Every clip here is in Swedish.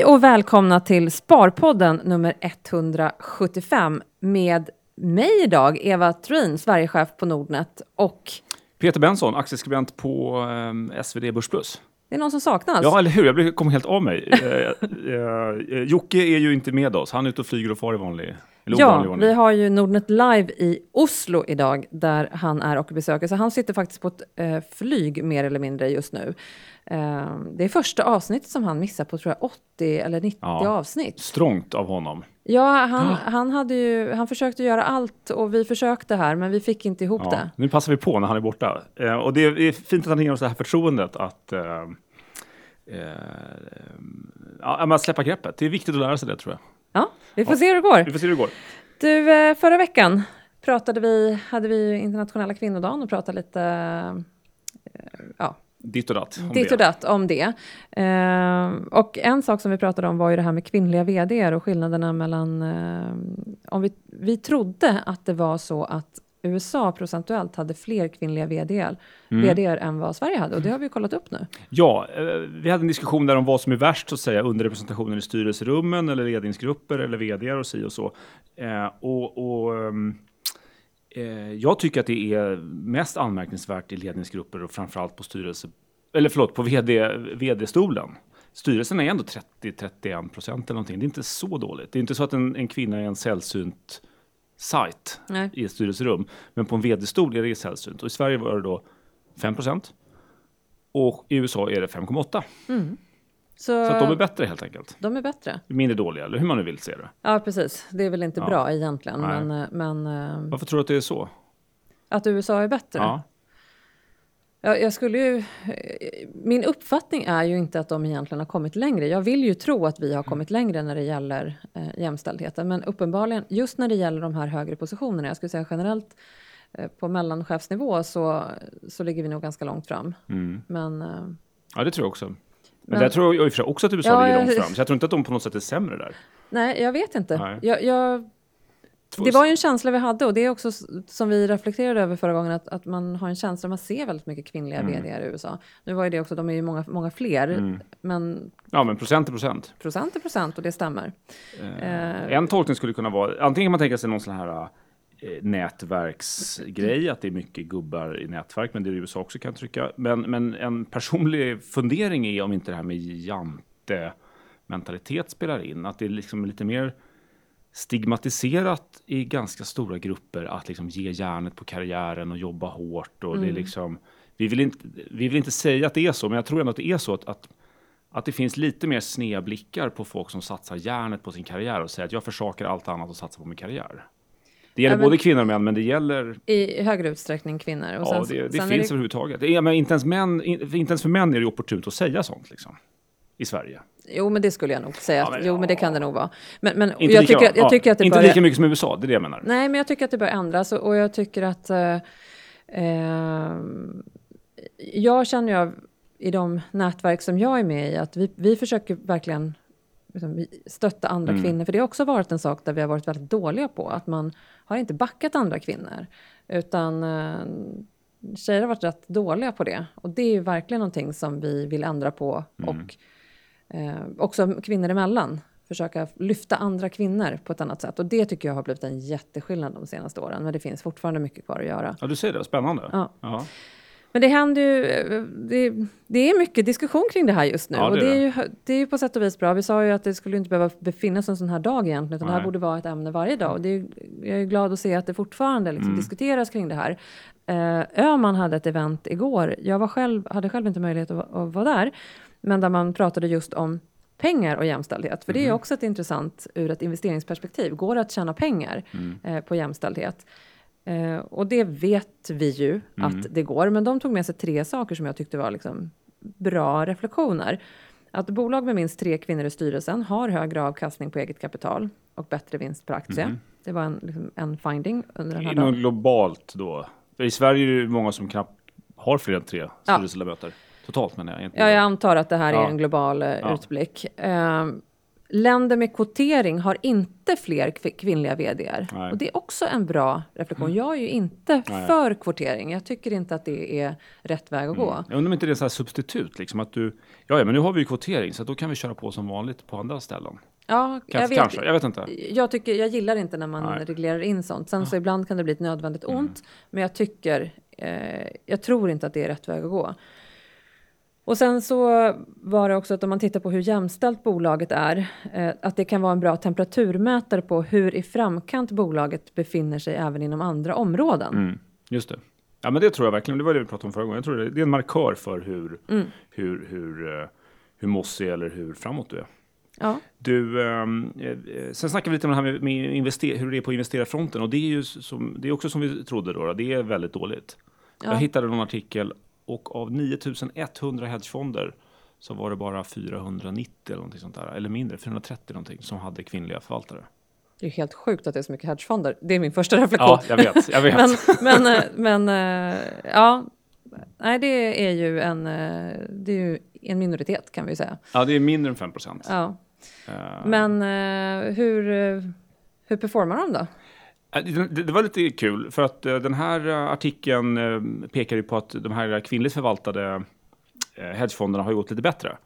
Hej och välkomna till Sparpodden nummer 175 med mig idag, Eva Truin, Sverigechef på Nordnet och Peter Benson, aktieskribent på eh, SvD Börs Plus. det är någon som saknas. Ja, eller hur? Jag kom helt av mig. eh, eh, Jocke är ju inte med oss. Han är ute och flyger och far i vanlig, Ja, vi har ju Nordnet Live i Oslo idag, där han är och besöker. Så han sitter faktiskt på ett eh, flyg mer eller mindre just nu. Eh, det är första avsnittet som han missar på, tror jag, 80 eller 90 Ja. avsnitt. Strångt av honom. Ja, han, han, hade ju, han försökte göra allt och vi försökte här, men vi fick inte ihop Ja, det. nu passar vi på när han är borta. Eh, och det är, fint att han ger oss det här förtroendet att eh, eh, ja, att släppa greppet. Det är viktigt att lära sig det tror jag. Ja, vi får se hur det går. Vi får se hur det går. Du, eh, förra veckan pratade vi, hade vi internationella kvinnodagen och pratade lite eh, ja, Ditt och datt. om ditt det. och datt om det. Eh, och en sak som vi pratade om var ju det här med kvinnliga vd och skillnaderna mellan... Eh, om vi, vi trodde att det var så att USA procentuellt hade fler kvinnliga vd Mm. än vad Sverige hade och det har vi kollat upp nu. Ja, eh, vi hade en diskussion där om vad som är värst, så att säga, underrepresentationen i styrelserummen eller ledningsgrupper eller vd och si och så. Eh, och, och eh, jag tycker att det är mest anmärkningsvärt i ledningsgrupper och framförallt på styrelse, eller förlåt, på vd, vd-stolen. Styrelsen är ändå 30-31 procent eller någonting. Det är inte så dåligt. Det är inte så att en, en kvinna är en sällsynt sajt Nej. i ett styrelserum. Men på en vd-stol är det sällsynt. Och i Sverige var det då 5 procent. Och i USA är det 5,8. Så, Så de är bättre helt enkelt. de är bättre. Mindre dåliga, eller hur man nu vill se det. Ja, precis. Det är väl inte Ja. bra egentligen, Nej. men, eh, men eh, Varför tror du att det är så? att USA är bättre. Ja. Ja, jag skulle ju, min uppfattning är ju inte att de egentligen har kommit längre. Jag vill ju tro att vi har kommit längre när det gäller eh, jämställdheten. Men uppenbarligen, just när det gäller de här högre positionerna, jag skulle säga generellt eh, på mellanchefsnivå så, så ligger vi nog ganska långt fram. Mm. Men eh, ja, det tror jag också. Men, Men- där tror jag i och för sig också att USA Ja, ligger långt fram. Så jag tror inte att de på något sätt är sämre där. nej, jag vet inte. Nej. Jag, jag, det var ju en känsla vi hade och det är också som vi reflekterade över förra gången att, att man har en känsla, man ser väldigt mycket kvinnliga Mm. vd i USA. Nu var ju det också, de är ju många, många fler, men Ja, men procent är procent. procent är procent och det stämmer. Eh, En tolkning skulle kunna vara, antingen kan man tänka sig någon sån här eh, nätverksgrej, att det är mycket gubbar i nätverk, men det är i USA också kan trycka. Men, men en personlig fundering är om inte det här med jante-mentalitet spelar in. Att det är liksom lite mer stigmatiserat i ganska stora grupper att liksom ge järnet på karriären och jobba hårt. Och det är liksom, vi, vill inte, vi vill inte säga att det är så, men jag tror ändå att det är så att, att att det finns lite mer sneda blickar på folk som satsar järnet på sin karriär och säger att jag försakar allt annat och satsar på min karriär. Det gäller Ja, men- både kvinnor och män, men det gäller... I högre utsträckning kvinnor. Och Ja, sen- det, det sen finns är överhuvudtaget. Det är, men inte, ens män, in, inte ens för män är det opportunt att säga sånt liksom, i Sverige. Jo, men det skulle jag nog säga. Ja, men jo, men det kan det nog vara. Men, men Inte jag, lika, tycker, jag ja, tycker att det inte bör... lika mycket som i USA, det är det jag menar. Nej, men jag tycker att det bör ändras och, och jag tycker att... Eh, eh, jag känner ju i de nätverk som jag är med i att vi, vi försöker verkligen liksom, stötta andra Mm. kvinnor. För det har också varit en sak där vi har varit väldigt dåliga på. Att man har inte backat andra kvinnor. Utan eh, tjejer har varit rätt dåliga på det. Och det är ju verkligen någonting som vi vill ändra på. Mm. Och eh, också kvinnor emellan. Försöka lyfta andra kvinnor på ett annat sätt. Och det tycker jag har blivit en jätteskillnad de senaste åren. Men det finns fortfarande mycket kvar att göra. Ja, du säger det. Spännande. Ja. Ja. Men det händer ju, det, det är mycket diskussion kring det här just nu. Ja, det och det är, det. ju, det är ju på sätt och vis bra. Vi sa ju att det skulle inte behöva befinnas en sån här dag egentligen, utan det här borde vara ett ämne varje dag. Och det är, jag är glad att se att det fortfarande liksom Mm. diskuteras kring det här. Eh, Öhman hade ett event igår. Jag var själv, hade själv inte möjlighet att, att vara där, men där man pratade just om pengar och jämställdhet. För det är ju också ett intressant ur ett investeringsperspektiv. Går det att tjäna pengar Mm. eh, på jämställdhet? Eh, och det vet vi ju Mm. att det går. Men de tog med sig tre saker som jag tyckte var liksom bra reflektioner. Att bolag med minst tre kvinnor i styrelsen har högre avkastning på eget kapital och bättre vinst per aktie. Mhm. Det var en, liksom, en finding under den här Inom dagen. globalt då. I Sverige är det många som knappt har fler än tre Ja. styrelseledamöter. Totalt menar jag. Inte Ja, jag antar att det här Ja. är en global eh, Ja. utblick. Eh, länder med kvotering har inte fler kv- kvinnliga vdr. Nej. Och det är också en bra reflektion. Jag är ju inte Nej. för kvotering. Jag tycker inte att det är rätt väg att gå. Jag undrar om inte det är så här substitut, liksom att du, ja, ja men nu har vi ju kvotering, så då kan vi köra på som vanligt på andra ställen. Ja, Kanske, jag vet. kanske, jag vet inte. Jag, tycker, jag gillar inte när man Nej. reglerar in sånt. Sen så ibland kan det bli ett nödvändigt Mm. ont. Men jag tycker, eh, jag tror inte att det är rätt väg att gå. Och sen så var det också att om man tittar på hur jämställt bolaget är, eh, att det kan vara en bra temperaturmätare på hur i framkant bolaget befinner sig även inom andra områden. Mm, just det. Ja, men det tror jag verkligen. Det var det vi pratade om förra gången. Jag tror det, det är en markör för hur, Mm. hur, hur, eh, hur mossig eller hur framåt du är. Ja. Du, ehm, eh, eh, sen snackade vi lite om det här med, med invester, hur det är på investerarfronten och det är ju som, det är också som vi trodde då, det är väldigt dåligt. Ja. Jag hittade någon artikel och av 9100 hedgefonder så var det bara 490 eller någonting sånt där, eller mindre, 430 någonting, som hade kvinnliga förvaltare. Det är helt sjukt att det är så mycket hedgefonder. Det är min första reflektion. Ja, jag vet, jag vet. men, men, eh, men eh, ja, nej, det är ju en, eh, det är ju en minoritet kan vi säga. Ja, det är mindre än 5 procent. Ja. Men hur, hur performar de då? Äh, Det, var lite kul för att eh, den här eh, artikeln eh, pekar ju på att de här kvinnligt förvaltade hedgefonderna har gått lite bättre.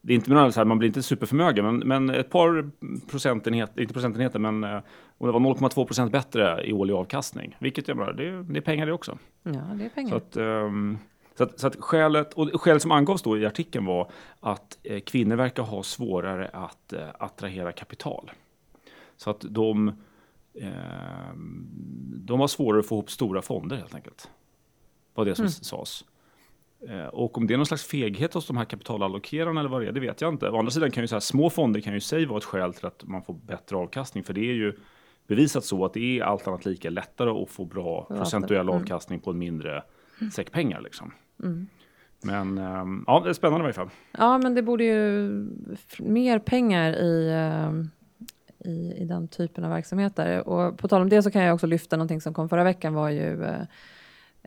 Det är inte med så här, man blir inte superförmögen, men, men ett par procentenheter, inte procentenheter, men om det var 0,2 procent bättre i årlig avkastning, vilket jag menar, det, det är pengar det också. Ja, det är pengar. Så att, ehm, så att, så att skälet, och skälet som angavs då i artikeln var att kvinnor verkar ha svårare att attrahera kapital. Så att de, de har svårare att få ihop stora fonder helt enkelt. Var det som Mm. sades. Eh, Och om det är någon slags feghet hos de här kapitalallokerarna eller vad det är, det vet jag inte. Å andra sidan kan ju så här, små fonder kan ju i sig vara ett skäl till att man får bättre avkastning. För det är ju bevisat så att det är allt annat lika lättare att få bra Ja, procentuell mm. avkastning på en mindre säck pengar. Liksom. Mm. Men ehm, ja, det är spännande i varje fall. Ja, men det borde ju mer pengar i, i, i den typen av verksamheter. Och på tal om det så kan jag också lyfta någonting som kom förra veckan var ju eh,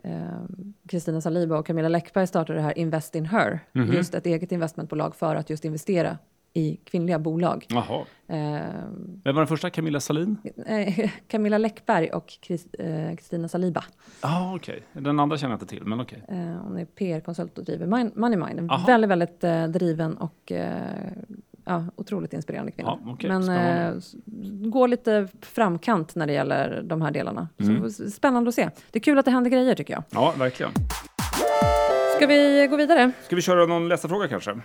eh, Kristina Saliba och Camilla Läckberg startade det här Invest in Her. Mhm. Just ett eget investmentbolag för att just investera i kvinnliga bolag. Jaha. Eh, Vem var den första? Camilla Salin? eh, Camilla Läckberg och Chris- eh, Kristina Saliba. Ja, ah, okej. Den andra känner jag inte till, men okej. Eh, hon är PR-konsult och driver Min- Moneymind. Aha. väldigt, väldigt eh, driven och eh, ja, otroligt inspirerande kvinna. Ja, okej. Men eh, går lite framkant när det gäller de här delarna. Mm. Så, spännande att se. Det är kul att det händer grejer tycker jag. Ja, verkligen. Ska vi gå vidare? Ska vi köra någon läsarfråga kanske?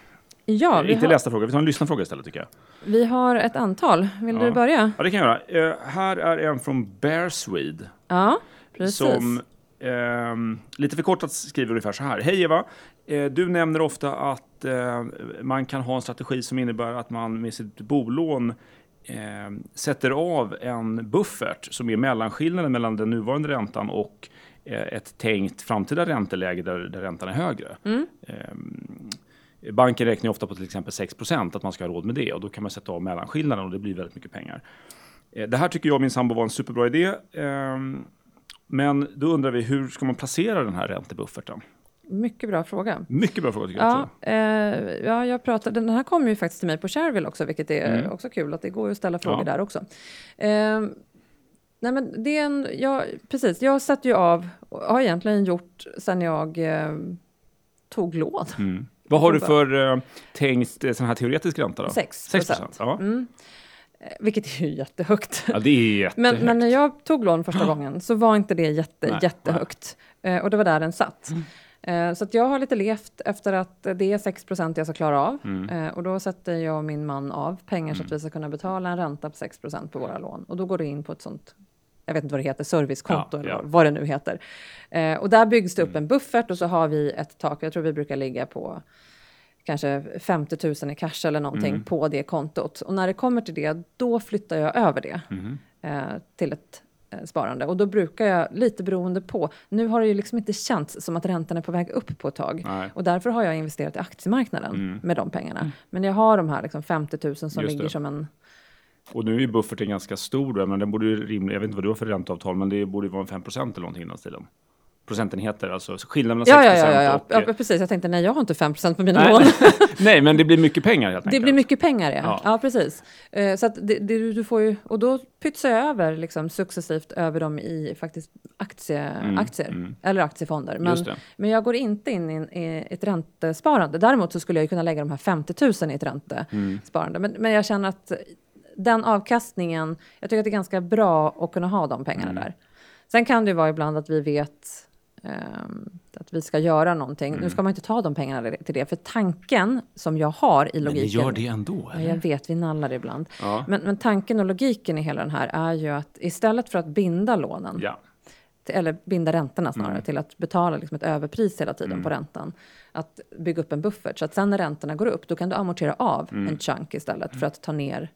Ja, vi inte har, läsarfråga, vi tar en lyssnarfråga istället tycker jag. vi har ett antal. Vill Ja. du börja? Ja, det kan jag göra. Eh, här är en från Bear Swede. Ja, precis. Som ehm, lite förkortat skriver ungefär så här. Hej Eva! Eh, du nämner ofta att eh, man kan ha en strategi som innebär att man med sitt bolån eh, sätter av en buffert som är mellanskillnaden mellan den nuvarande räntan och eh, ett tänkt framtida ränteläge där, där räntan är högre. Mm. Ehm, Banken räknar ofta på till exempel 6% att man ska ha råd med det och då kan man sätta av mellanskillnaden och det blir väldigt mycket pengar. Eh, Det här tycker jag och min sambo var en superbra idé. Men då undrar vi hur ska man placera den här räntebufferten? Mycket bra fråga. Mycket bra fråga tycker jag Ja, också. eh, ja, jag pratade, den här kom ju faktiskt till mig på Shareville också, vilket är Mm. också kul att det går att ställa frågor Ja. där också. Eh, nej men det är en, ja, precis, jag sätter ju av, och har egentligen gjort sen jag eh, tog lån. Mm. Vad har du för eh, tänkt eh, sån här teoretisk ränta då? 6 6 procent? Ja. Mm. Eh, Vilket är ju jättehögt. ja, det är jättehögt. Men, men när jag tog lån första gången så var inte det jätte, Nej, jättehögt. Eh, och det var där den satt. Eh, så jag har lite levt efter att det är 6% jag ska klara av. Mm. Och då sätter jag och min man av pengar så att vi ska kunna betala en ränta på 6% på våra lån. Och då går det in på ett sånt, jag vet inte vad det heter, servicekonto Ja, eller ja. vad det nu heter. Och där byggs det upp en buffert och så har vi ett tak, jag tror vi brukar ligga på kanske 50 000 i cash eller någonting Mm. på det kontot. Och när det kommer till det, då flyttar jag över det Mhm. eh, till ett eh, sparande. Och då brukar jag, lite beroende på, nu har det ju liksom inte känts som att räntan är på väg upp på ett tag. Nej. Och därför har jag investerat i aktiemarknaden Mm. med de pengarna. Men jag har de här liksom 50 000 som Just ligger det. som en... Och nu är ju bufferten ganska stor men den borde ju rimligen, jag vet inte vad du har för ränteavtal, men det borde ju vara en 5 eller någonting i den stilen. Procentenheter, alltså skillnaden mellan Ja, 6 ja, ja, ja, och... ja, precis. Jag tänkte nej, jag har inte 5% på mina Nej, lån. nej, men det blir mycket pengar helt Det enkelt. blir mycket pengar, ja. Ja. Ja, precis. Eh, Så att det, det, du får ju, och då pytsar jag över liksom, successivt över dem i faktiskt aktie, aktier eller aktiefonder. Men, Mm, det. men jag går inte in i, i ett räntesparande. Däremot så skulle jag ju kunna lägga de här 50 000 i ett räntesparande. Men, men jag känner att den avkastningen, jag tycker att det är ganska bra att kunna ha de pengarna Mm. där. Sen kan det ju vara ibland att vi vet att vi ska göra någonting. Mm. Nu ska man inte ta de pengarna till det, för tanken som jag har i Men logiken. ni gör det ändå, eller? jag vet, vi nallar ibland. Ja. Men, men tanken och logiken i hela den här är ju att istället för att binda lånen, Ja. till, eller binda räntorna snarare, Mm. till att betala liksom ett överpris hela tiden på räntan, att bygga upp en buffert. Så att sen när räntorna går upp, då kan du amortera av Mm. en chunk istället för att ta ner,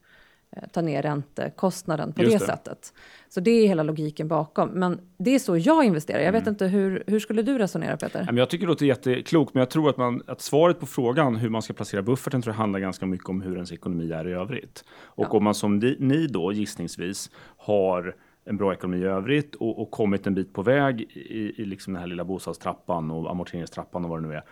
ta ner räntekostnaden på det, det. sättet. Så det är hela logiken bakom. Men det är så jag investerar. Jag Mm. vet inte, hur, hur skulle du resonera Peter? Jag tycker det låter jätteklokt, men jag tror att, man, att svaret på frågan hur man ska placera bufferten tror jag handlar ganska mycket om hur ens ekonomi är i övrigt. Och Ja. om man som ni, ni då gissningsvis har en bra ekonomi i övrigt och, och kommit en bit på väg i, i liksom den här lilla bostadstrappan och amorteringstrappan och vad det nu är.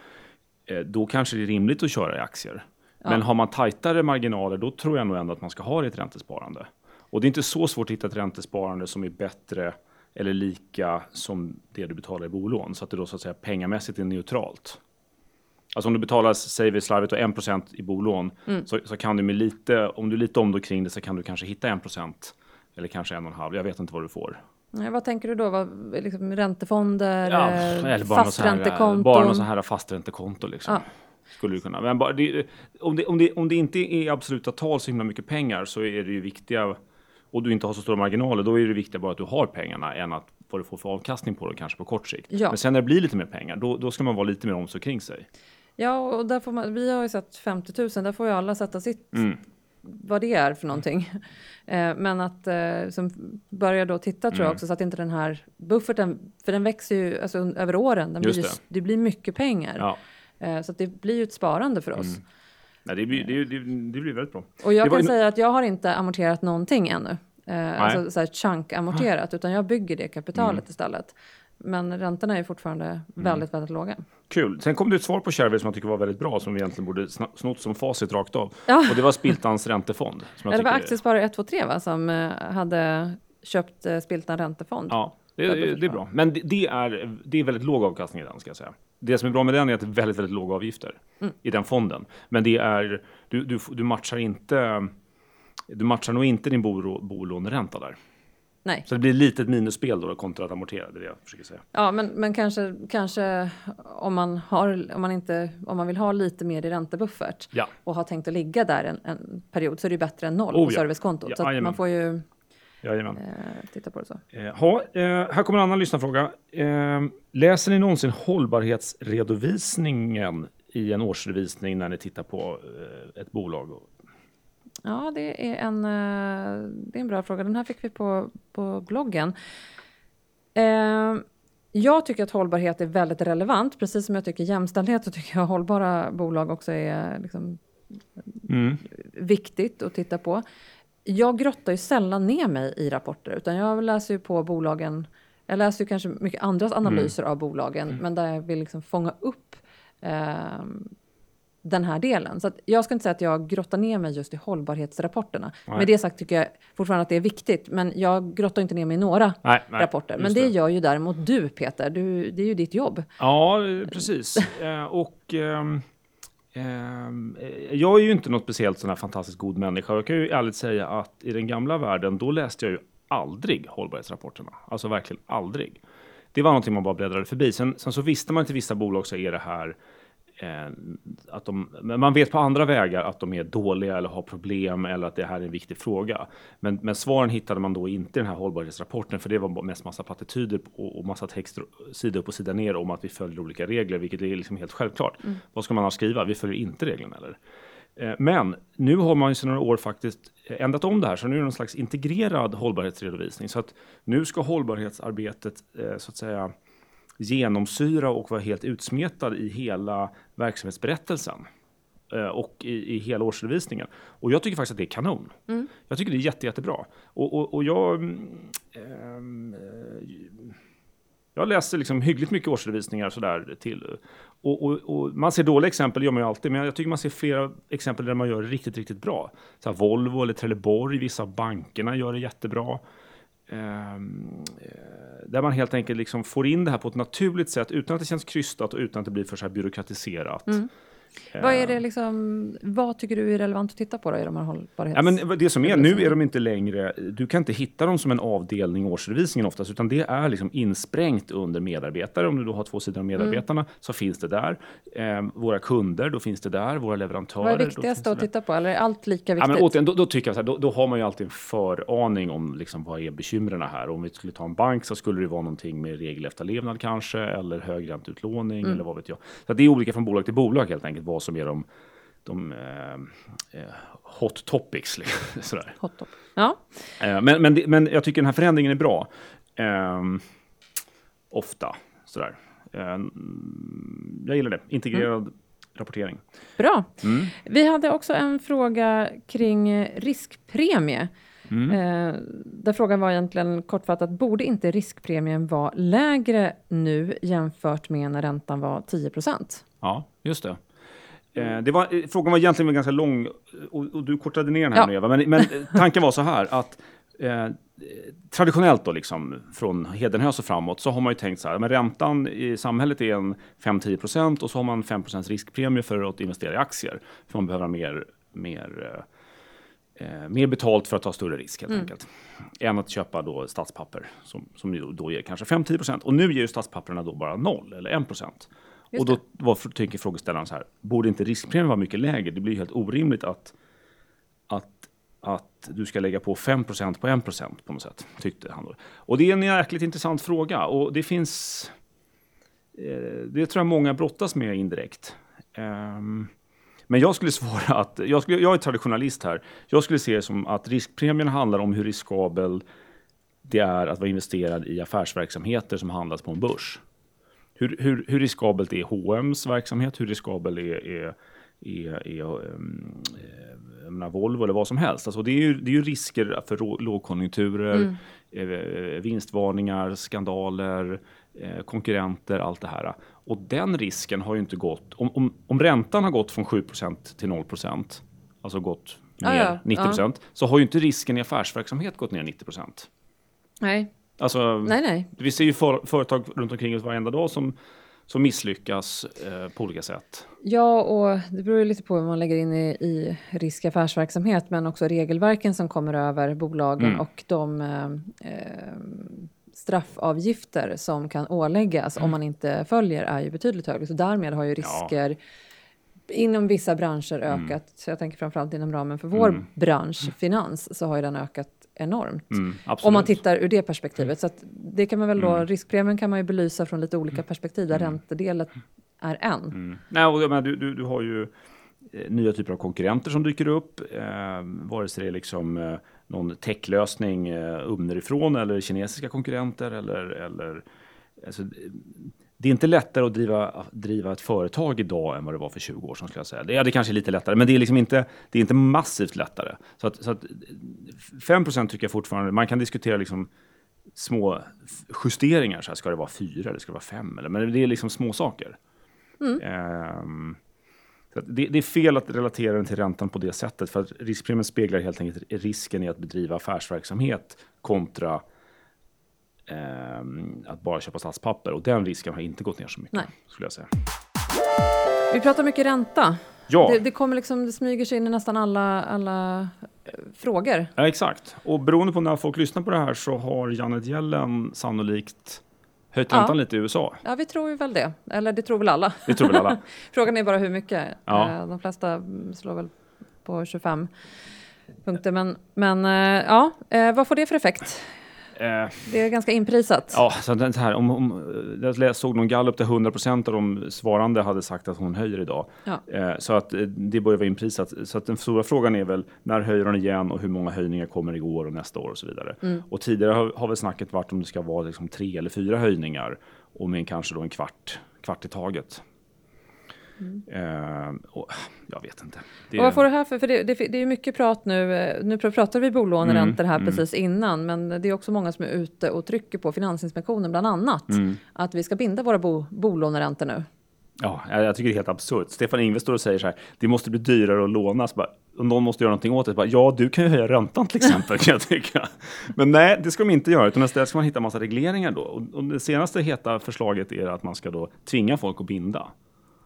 Eh, då kanske det är rimligt att köra i aktier. Men har man tajtare marginaler, då tror jag nog ändå att man ska ha det i ett räntesparande. Och det är inte så svårt att hitta ett räntesparande som är bättre eller lika som det du betalar i bolån, så att det då så att säga pengamässigt är neutralt. Alltså om du betalar, säger vi slarvigt, då 1% i bolån, så, så kan du med lite, om du är lite om då kring det så kan du kanske hitta 1% eller kanske 1,5. Jag vet inte vad du får. Nej, vad tänker du då? Vad, liksom, räntefonder, Ja, eller bara här, fasträntekonton? bara något så här fasträntekonto liksom. Ja. Skulle du kunna. Men bara, det, om, det, om, det, om det inte är absoluta tal så himla mycket pengar så är det ju viktiga och du inte har så stora marginaler, då är det viktiga bara att du har pengarna än att vad du får för avkastning på det kanske på kort sikt. Ja. Men sen när det blir lite mer pengar, då, då ska man vara lite mer omsorg kring sig. Ja, och där får man, vi har ju sett 50 000, där får ju alla sätta sitt, Mm. vad det är för någonting. Eh, men att eh, som börja då titta tror jag Mm. också, så att inte den här bufferten, för den växer ju alltså, över åren, den blir det. det blir mycket pengar. Ja. Eh, så det blir ju ett sparande för oss. Nej, det, blir, det, det, det blir väldigt bra. Och jag kan ju- säga att jag har inte amorterat någonting ännu. Eh, alltså så här chunk-amorterat, utan jag bygger det kapitalet Mm. istället. Men räntorna är ju fortfarande väldigt, väldigt låga. Kul. Sen kom det ett svar på Shareville som jag tycker var väldigt bra, som vi egentligen borde snott som facit rakt av. Ja. Och det var Spiltans räntefond. Som Ja, jag det var Aktiesparare 123 va, som eh, hade köpt eh, Spiltan räntefond. Ja, det, det, är bra. Men det, det, är, det är väldigt låg avkastning i den, ska jag säga. Det som är bra med den är att det är väldigt, väldigt låga avgifter Mm. i den fonden. Men det är, du, du, du matchar inte, du matchar nog inte din bolå- bolåneränta där. Nej. Så det blir lite ett minusspel då kontra att amortera, det är det jag försöker säga. Ja, men, men kanske, kanske om, man har, om, man inte, om man vill ha lite mer i räntebuffert Ja. och har tänkt att ligga där en, en period så är det ju bättre än noll Oh, på ja. servicekontot. Ja, så man får ju Jajamän. eh, titta på det så. Eh, ha, eh, här kommer en annan lyssnarfråga. Eh, läser ni någonsin hållbarhetsredovisningen i en årsredovisning när ni tittar på ett bolag? Ja, det är, en, det är en bra fråga. Den här fick vi på, på bloggen. Jag tycker att hållbarhet är väldigt relevant. Precis som jag tycker jämställdhet så tycker jag hållbara bolag också är liksom Mm. viktigt att titta på. Jag grottar ju sällan ner mig i rapporter, utan jag läser ju på bolagen. Jag läser ju kanske mycket andras analyser av bolagen, men där jag vill liksom fånga upp ehm, den här delen. Så jag ska inte säga att jag grottar ner mig just i hållbarhetsrapporterna. Nej. Med det sagt tycker jag fortfarande att det är viktigt, men jag grottar inte ner mig i några Nej, nej, rapporter. Men just det, gör ju däremot du, Peter. Du, det är ju ditt jobb. Ja, eh, precis. Eh, och eh, Ehm, eh, jag är ju inte något speciellt sån här fantastiskt god människa. Jag kan ju ärligt säga att i den gamla världen, då läste jag ju aldrig hållbarhetsrapporterna. Alltså verkligen aldrig. Det var någonting man bara bläddrade förbi. Sen, sen så visste man till vissa bolag så är det här eh, att de, man vet på andra vägar att de är dåliga eller har problem eller att det här är en viktig fråga. Men, men svaren hittade man då inte i den här hållbarhetsrapporten för det var mest massa plattityder och, och massa text sida upp och sida ner om att vi följer olika regler, vilket är liksom helt självklart. Vad ska man annars skriva? Vi följer inte reglerna eller? Eh, Men nu har man ju sedan några år faktiskt ändrat om det här, så nu är det någon slags integrerad hållbarhetsredovisning. Så att nu ska hållbarhetsarbetet eh, så att säga genomsyra och vara helt utsmetad i hela verksamhetsberättelsen eh, och i, i hela årsredovisningen. Och jag tycker faktiskt att det är kanon. Jag tycker det är jätte, jättebra. Och, och, och jag... mm, eh, Jag läser liksom hyggligt mycket årsredovisningar sådär till. Och, och, och, man ser dåliga exempel, gör man ju alltid, men jag tycker man ser flera exempel där man gör det riktigt, riktigt bra. Så Volvo eller Trelleborg, vissa av bankerna gör det jättebra. Ehm, eh, där man helt enkelt liksom får in det här på ett naturligt sätt utan att det känns krystat och utan att det blir för så här byråkratiserat. Mm. Vad är det liksom, vad tycker du är relevant att titta på då i de här hållbarhets... Ja, men det som är, nu är de inte längre, du kan inte hitta dem som en avdelning i årsredovisningen oftast, utan det är liksom insprängt under medarbetare. Om du då har två sidor om mm. medarbetarna mm. så finns det där. Eh, våra kunder, då finns det där. Våra leverantörer. Vad är viktigast då, att titta på? Eller är allt lika viktigt? Ja, men återigen, då, då tycker jag så här, då, då, har man ju alltid en föraning om liksom, vad är bekymren här. Om vi skulle ta en bank så skulle det vara någonting med regelefterlevnad kanske, eller högräntutlåning, mm. eller vad vet jag. Så det är olika från bolag till bolag helt enkelt, vad som är de, de eh, eh hot topics. Liksom, sådär. Hot top. Ja. Eh, men, men, men jag tycker den här förändringen är bra. Eh, ofta sådär. Eh, jag gillar det. Integrerad mm. rapportering. Bra. Mm. Vi hade också en fråga kring riskpremie. Mm. Eh, där frågan var egentligen kortfattat, borde inte riskpremien vara lägre nu jämfört med när räntan var 10 Ja, just det. Eh, det var, eh, frågan var egentligen ganska lång och, och du kortade ner den här ja. nu Eva, men, men tanken var så här att eh, traditionellt då liksom från Hedenhös och framåt så har man ju tänkt så här, men räntan i samhället är en 5-10 procent och så har man 5 procents riskpremie för att investera i aktier. För man behöver mer, mer, eh, eh, mer betalt för att ta större risk helt mm. enkelt. Än att köpa då statspapper som, som då ger kanske 5-10 procent. Och nu ger ju statspapperna då bara 0 eller 1 procent och då var, tänker frågeställaren så här, borde inte riskpremien vara mycket lägre? Det blir helt orimligt att, att, att du ska lägga på 5% på 1% på något sätt, tyckte han. Då. Och det är en jäkligt intressant fråga och det finns, eh, det tror jag många brottas med indirekt. Um, men jag skulle svara att, jag, skulle, jag är traditionalist här, jag skulle se det som att riskpremien handlar om hur riskabel det är att vara investerad i affärsverksamheter som handlas på en börs. Hur, hur, hur riskabelt är H&M's verksamhet? Hur riskabel är, är, är, är um, menar, Volvo eller vad som helst? Alltså det, är ju, det är ju risker för lågkonjunkturer, mm. Eh, vinstvarningar, skandaler, eh, konkurrenter, allt det här. Och den risken har ju inte gått, om, om, om räntan har gått från 7% till 0% alltså gått ner ah, ja. 90 ja. så har ju inte risken i affärsverksamhet gått ner 90% Nej. Alltså, nej, nej. Vi ser ju för, företag runt omkring oss varenda dag som, som misslyckas eh, på olika sätt. Ja, och det beror ju lite på vad man lägger in i, i risk affärsverksamhet, men också regelverken som kommer över bolagen mm. och de eh, eh straffavgifter som kan åläggas mm. om man inte följer är ju betydligt högre. Så därmed har ju risker ja. inom vissa branscher mm. ökat. Mm. Så jag tänker framförallt inom ramen för vår mm. bransch, finans, så har ju den ökat enormt. Mm, om man tittar ur det perspektivet. Så det kan man väl då, mm. riskpremien kan man ju belysa från lite olika perspektiv, där mm. räntedelen är en. Mm. Nej, och, men, du, du, du har ju eh, nya typer av konkurrenter som dyker upp, eh, vare sig det är liksom eh, någon techlösning eh, underifrån eller kinesiska konkurrenter eller, eller alltså, det är inte lättare att driva, driva ett företag idag än vad det var för 20 år sedan. Skulle jag säga. Det, ja, det kanske är lite lättare, men det är, liksom inte, det är inte massivt lättare. Så att, så att 5% tycker jag fortfarande, man kan diskutera liksom små justeringar. Så här, ska det vara 4 eller ska det vara 5? men det är liksom små saker. Mm. Um, det, det, är fel att relatera den till räntan på det sättet, för att riskpremien speglar helt enkelt risken i att bedriva affärsverksamhet kontra att bara köpa statspapper. Och den risken har inte gått ner så mycket, Nej. skulle jag säga. Vi pratar mycket ränta. Ja. Det, det, kommer liksom, det smyger sig in i nästan alla, alla eh, frågor. Ja, exakt. Och beroende på när folk lyssnar på det här så har Janet Yellen sannolikt höjt räntan ja. lite i USA. Ja, vi tror väl det. Eller det tror väl alla. Det tror väl alla. Frågan är bara hur mycket. Ja. Eh, de flesta slår väl på 25 punkter. Men, men eh, ja, vad får det för effekt? Det är ganska inprisat. Ja, så här, om, om, jag såg någon gallup där 100 procent av de svarande hade sagt att hon höjer idag. Ja. Eh, så att eh, det börjar vara inprisat. Så att den stora frågan är väl när höjer hon igen och hur många höjningar kommer i år och nästa år och så vidare. Mm. Och tidigare har, har väl snacket varit om det ska vara liksom tre eller fyra höjningar och med kanske då en kvart, kvart i taget. Mm. Eh, och, jag vet inte. Det... Och vad får det här för, för det, det, det är mycket prat nu, eh, nu pratade vi bolåneräntor här mm, mm. precis innan, men det är också många som är ute och trycker på Finansinspektionen bland annat, mm. att vi ska binda våra bo, bolåneräntor nu. Ja, jag tycker det är helt absurt. Stefan Ingves står och säger så här, det måste bli dyrare att låna. Så bara, och någon måste göra någonting åt det. Bara, ja, du kan ju höja räntan till exempel, kan jag tycka. Men nej, det ska de inte göra, utan istället ska man hitta massa regleringar då. Och, och det senaste heta förslaget är att man ska då tvinga folk att binda.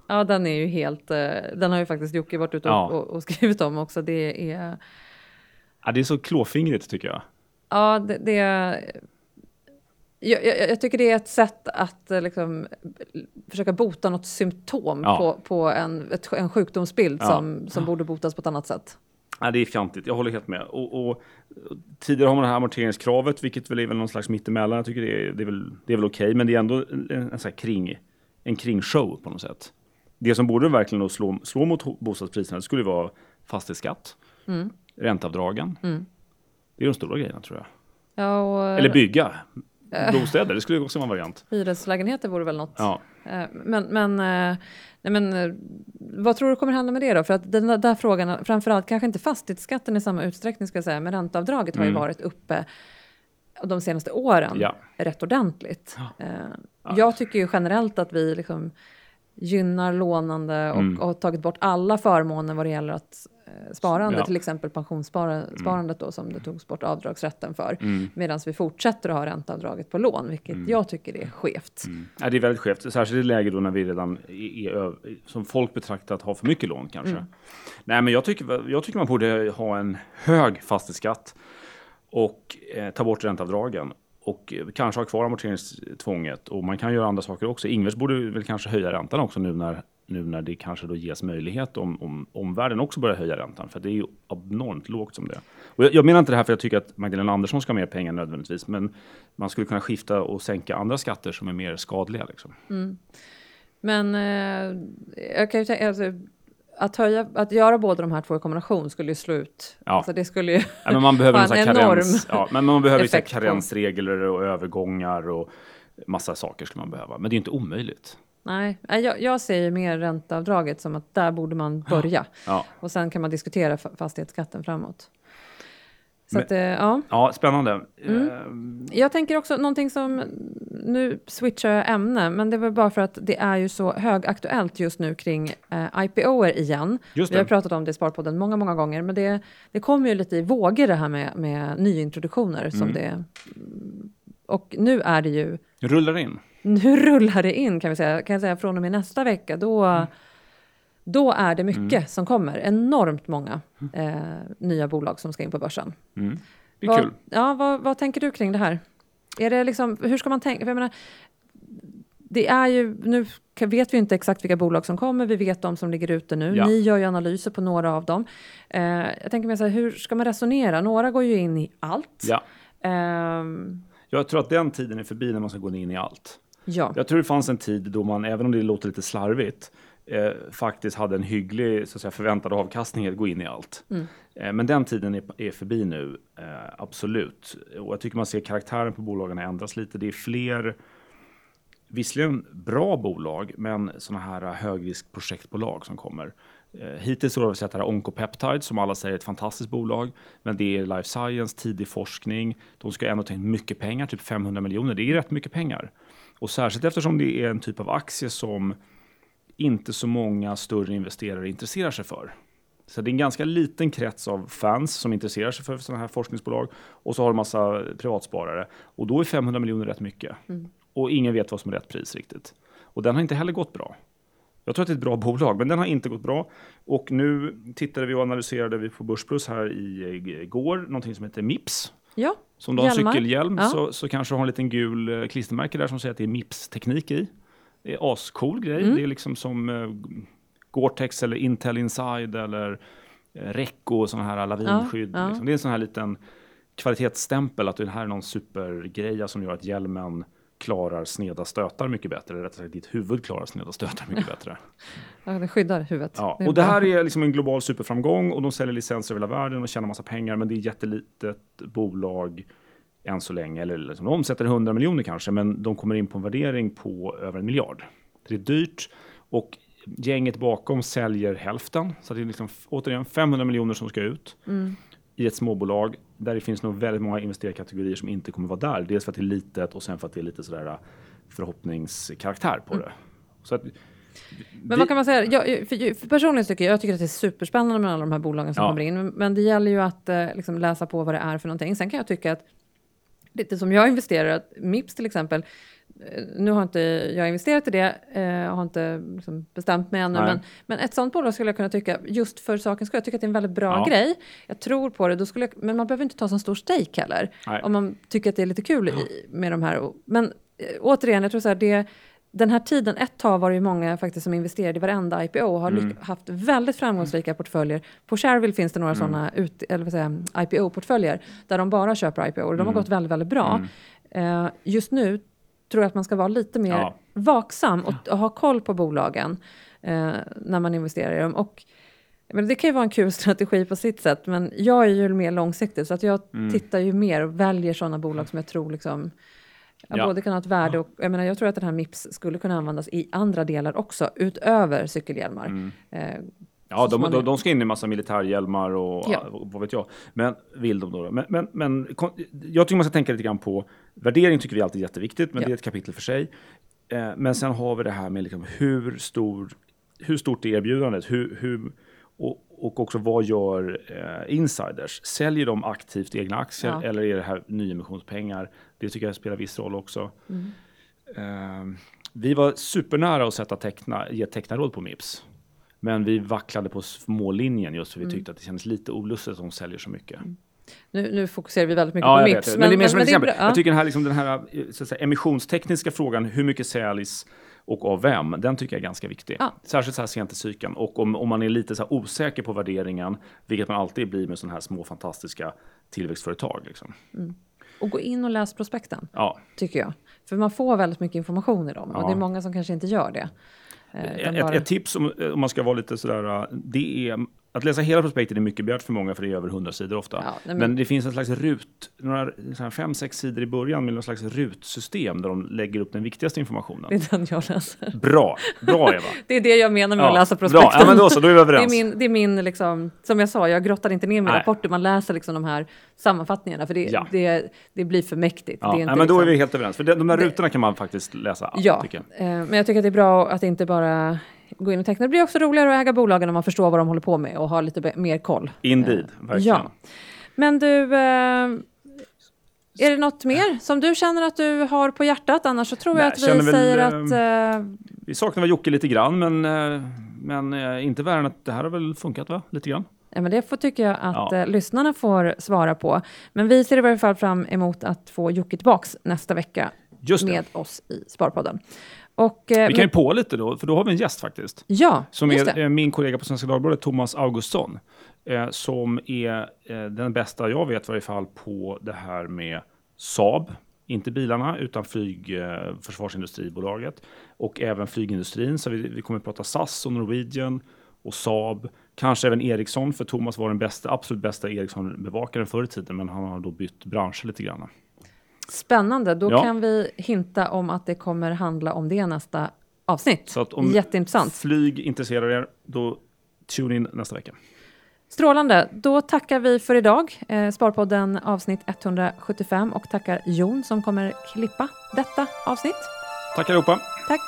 Ja, den är ju helt, eh, den har ju faktiskt Jocke varit ute ja. och, och, skrivit om också. Det är... Ja, det är så klåfingrigt tycker jag. Ja, det, det jag, jag, jag, tycker det är ett sätt att eh, liksom, försöka bota något symptom ja. på, på en, ett, en sjukdomsbild ja. som, som borde botas på ett annat sätt. Ja, det är fjantigt, jag håller helt med. Och, och, tidigare har man det här amorteringskravet, vilket väl är väl någon slags mittemellan. Jag tycker det är, det är väl, det är väl okej, okay, men det är ändå en, en, en, kring, en kringshow på något sätt. Det som borde verkligen slå, slå mot bostadspriserna skulle vara fastighetsskatt, mm. ränteavdragen. Mm. Det är de stora grejerna tror jag. Ja, och, Eller bygga bostäder, det skulle också vara en variant. Hyreslägenheter vore väl något. Ja. Eh, men, men, eh, nej men vad tror du kommer hända med det då? För att den där frågan, framförallt kanske inte fastighetsskatten i samma utsträckning ska jag säga, men ränteavdraget har ju mm. varit uppe de senaste åren ja. rätt ordentligt. Ja. Jag tycker ju generellt att vi liksom gynnar lånande och, mm. och har tagit bort alla förmåner vad det gäller att Eh, sparande, ja. till exempel pensionssparandet mm. då, som det togs bort avdragsrätten för. Mm. Medan vi fortsätter att ha ränteavdraget på lån, vilket mm. jag tycker är skevt. Mm. Ja, det är väldigt skevt, särskilt i läge då när vi redan är, som folk betraktar att ha för mycket lån kanske. Mm. Nej, men jag tycker, jag tycker man borde ha en hög fastighetsskatt och eh, ta bort ränteavdragen och kanske ha kvar amorteringstvånget. Och man kan göra andra saker också. Ingves borde väl kanske höja räntan också nu när nu när det kanske då ges möjlighet om, om omvärlden också börjar höja räntan. För det är ju abnormt lågt som det är. Och jag, jag menar inte det här för jag tycker att Magdalena Andersson ska ha mer pengar nödvändigtvis. Men man skulle kunna skifta och sänka andra skatter som är mer skadliga. Liksom. Mm. Men eh, jag kan ju tänka, alltså, att, höja, att göra båda de här två i kombination skulle ju slå ut. Ja. Alltså det skulle ju ja, men man behöver en enorm karens, ja, men man behöver ju karensregler och övergångar och massa saker skulle man behöva. Men det är inte omöjligt. Nej, jag, jag ser mer ränteavdraget som att där borde man börja. Ja. Och sen kan man diskutera fastighetsskatten framåt. Så Men, att, eh, ja. ja, spännande. Mm. Ehm. Jag tänker också någonting som, nu switchar jag ämne, men det var bara för att det är ju så högaktuellt just nu kring eh, IPOer igen. Vi har pratat om det i Sparpodden många, många gånger, men det, det kommer ju lite i vågor det här med, med nyintroduktioner. Som mm. det, och nu är det ju... Rullar in nu rullar det in kan vi säga, kan jag säga från och med nästa vecka. Då, mm. Då är det mycket mm. som kommer. Enormt många eh, nya bolag som ska in på börsen. Mm. Det är vad, kul. Ja, vad, vad, tänker du kring det här? Är det liksom, hur ska man tänka? Jag menar, det är ju, nu vet vi inte exakt vilka bolag som kommer, vi vet de som ligger ute nu. Ja. Ni gör ju analyser på några av dem. Eh, jag tänker mig så här, hur ska man resonera? Några går ju in i allt. Ja. Eh, jag tror att den tiden är förbi när man ska gå in i allt. Ja. Jag tror det fanns en tid då man, även om det låter lite slarvigt, eh, faktiskt hade en hygglig så att säga, förväntad avkastning att gå in i allt. Mm. Eh, men den tiden är, är förbi nu, eh, absolut. Och jag tycker man ser karaktären på bolagen ändras lite. Det är fler, visserligen bra bolag, men sådana här högriskprojektbolag som kommer. Eh, hittills har vi sett det här Oncopeptide som alla säger är ett fantastiskt bolag. Men det är life science, tidig forskning. De ska ändå ta in mycket pengar, typ 500 miljoner. Det är rätt mycket pengar. Och särskilt eftersom det är en typ av aktie som inte så många större investerare intresserar sig för. Så det är en ganska liten krets av fans som intresserar sig för sådana här forskningsbolag. Och så har du massa privatsparare. Och då är 500 miljoner rätt mycket. Mm. Och ingen vet vad som är rätt pris riktigt. Och den har inte heller gått bra. Jag tror att det är ett bra bolag, men den har inte gått bra. Och nu tittade vi och analyserade vi på Börsplus här i går, någonting som heter Mips. Ja. Som du har cykelhjälm ja. så, så kanske du har en liten gul eh, klistermärke där som säger att det är Mips-teknik i. Det är ascool grej. Mm. Det är liksom som uh, Gore-Tex eller Intel Inside eller uh, Recco och sådana här lavinskydd. Ja, ja. Liksom. Det är en sån här liten kvalitetsstämpel att det här är någon supergreja som gör att hjälmen klarar sneda stötar mycket bättre. Eller rättare sagt, ditt huvud klarar sneda stötar mycket bättre. Ja, det skyddar huvudet. Ja, och det här är liksom en global superframgång och de säljer licenser över hela världen och tjänar massa pengar. Men det är ett jättelitet bolag än så länge. Eller liksom, de omsätter 100 miljoner kanske, men de kommer in på en värdering på över en miljard. Det är dyrt och gänget bakom säljer hälften. Så det är liksom, återigen 500 miljoner som ska ut Mm. i ett småbolag där det finns nog väldigt många investerarkategorier som inte kommer vara där. Dels för att det är litet och sen för att det är lite sådär förhoppningskaraktär på det. Mm. Men vad kan man säga? Jag, för, för personligen tycker jag, jag tycker att det är superspännande med alla de här bolagen som Ja. kommer in. Men, men det gäller ju att eh, liksom läsa på vad det är för någonting. Sen kan jag tycka att lite som jag investerar, Mips till exempel, eh, nu har inte jag investerat i det, eh, har inte liksom bestämt mig ännu, Nej. men, men ett sånt bolag skulle jag kunna tycka, just för sakens skull, jag tycker att det är en väldigt bra Ja. grej. Jag tror på det, då skulle jag, men man behöver inte ta så stor stake heller, Nej. om man tycker att det är lite kul i, med de här. Men eh, återigen, jag tror så här, det, den här tiden, ett tag var det ju många faktiskt som investerade i varenda IPO och har Mm. haft väldigt framgångsrika portföljer. På Shareville finns det några Mm. sådana IPO-portföljer där de bara köper IPO och de Mm. har gått väldigt, väldigt bra. Eh, just nu tror jag att man ska vara lite mer Ja. vaksam och, och ha koll på bolagen eh, när man investerar i dem. Och, men det kan ju vara en kul strategi på sitt sätt, men jag är ju mer långsiktig så att jag Mm. tittar ju mer och väljer sådana bolag som jag tror liksom, ja, Ja. både kan ha ett värde och jag, menar, jag tror att den här Mips skulle kunna användas i andra delar också, utöver cykelhjälmar. Mm. Eh, Ja, de, de, de ska in i massa militärhjälmar och, Ja. och vad vet jag. Men vill de då? Men, men, men jag tycker man ska tänka lite grann på värdering tycker vi alltid är jätteviktigt, men Ja. det är ett kapitel för sig. Eh, men sen har vi det här med liksom hur, stor, hur stort är erbjudandet? Hur, hur, och, också vad gör eh, insiders? Säljer de aktivt egna aktier Ja. eller är det här nyemissionspengar? Det tycker jag spelar viss roll också. Mm. Eh, vi var supernära att sätta teckna, ge tecknarråd på Mips. Men vi vacklade på mållinjen just för Mm. vi tyckte att det kändes lite olustigt att de säljer så mycket. nu, nu fokuserar vi väldigt mycket Ja, på Mips. vet. Men, det är mer som ett exempel. Jag tycker den här, liksom, den här eh, så säga, emissionstekniska frågan, hur mycket säljs och av vem, den tycker jag är ganska viktig. Ja. Särskilt så här sent i cykeln. Och om, om man är lite så osäker på värderingen, vilket man alltid blir med sådana här små fantastiska tillväxtföretag. Liksom. Och gå in och läs prospekten, Ja. tycker jag. För man får väldigt mycket information i dem och Ja. det är många som kanske inte gör det. Eh, Ett, bara- ett tips om, om man ska vara lite sådär, äh, det är att läsa hela prospektet är mycket begärt för många för det är över 100 sidor ofta. Ja, men... men- det finns en slags rut, några fem, sex sidor i början med någon slags rutsystem där de lägger upp den viktigaste informationen. Det är den jag läser. Bra, bra Eva. Det är det jag menar med Ja, att läsa bra. prospekten. Ja, men då så, då är vi det överens. är min, det är min liksom, som jag sa, jag grottar inte ner mig i rapporter, man läser liksom de här sammanfattningarna, för det, Ja. det, det blir för mäktigt. Ja, det är men då är liksom- vi helt överens. För de, de där Det- rutorna kan man faktiskt läsa. Ja, jag. eh, men jag tycker att det är bra att inte bara gå in och teckna. Det blir också roligare att äga bolagen om man förstår vad de håller på med och har lite mer koll. Indeed, Eh, verkligen. Ja. Men du, eh, är det något mer som du känner att du har på hjärtat? Annars så tror jag Nej, att vi säger eh, att eh, Vi saknar väl Jocke lite grann, men, men inte värre än att det här har väl funkat va? Lite grann. Ja, men det får, tycker jag att Ja. lyssnarna får svara på. Men vi ser i varje fall fram emot att få Jocke tillbaks nästa vecka med oss i Sparpodden. Och, eh, Vi men- kan ju på lite då, för då har vi en gäst faktiskt. Ja, Som är det. eh, min kollega på Svenska Dagbladet, Thomas Augustsson. Eh, som är eh, den bästa jag vet i varje fall på det här med Saab. Inte bilarna, utan flyg, eh, försvarsindustribolaget. Och även flygindustrin. Så vi, vi kommer att prata SAS och Norwegian och Saab. Kanske även Ericsson, för Thomas var den bästa, absolut bästa Ericsson-bevakaren förr i tiden. Men han har då bytt bransch lite grann. Spännande, då Ja. kan vi hinta om att det kommer handla om det nästa avsnitt. Så att om Jätteintressant. flyg intresserar er, då tune in nästa vecka. Strålande, då tackar vi för idag. Eh, Sparpodden avsnitt 175 och tackar Jon som kommer klippa detta avsnitt. Tack allihopa! Tack!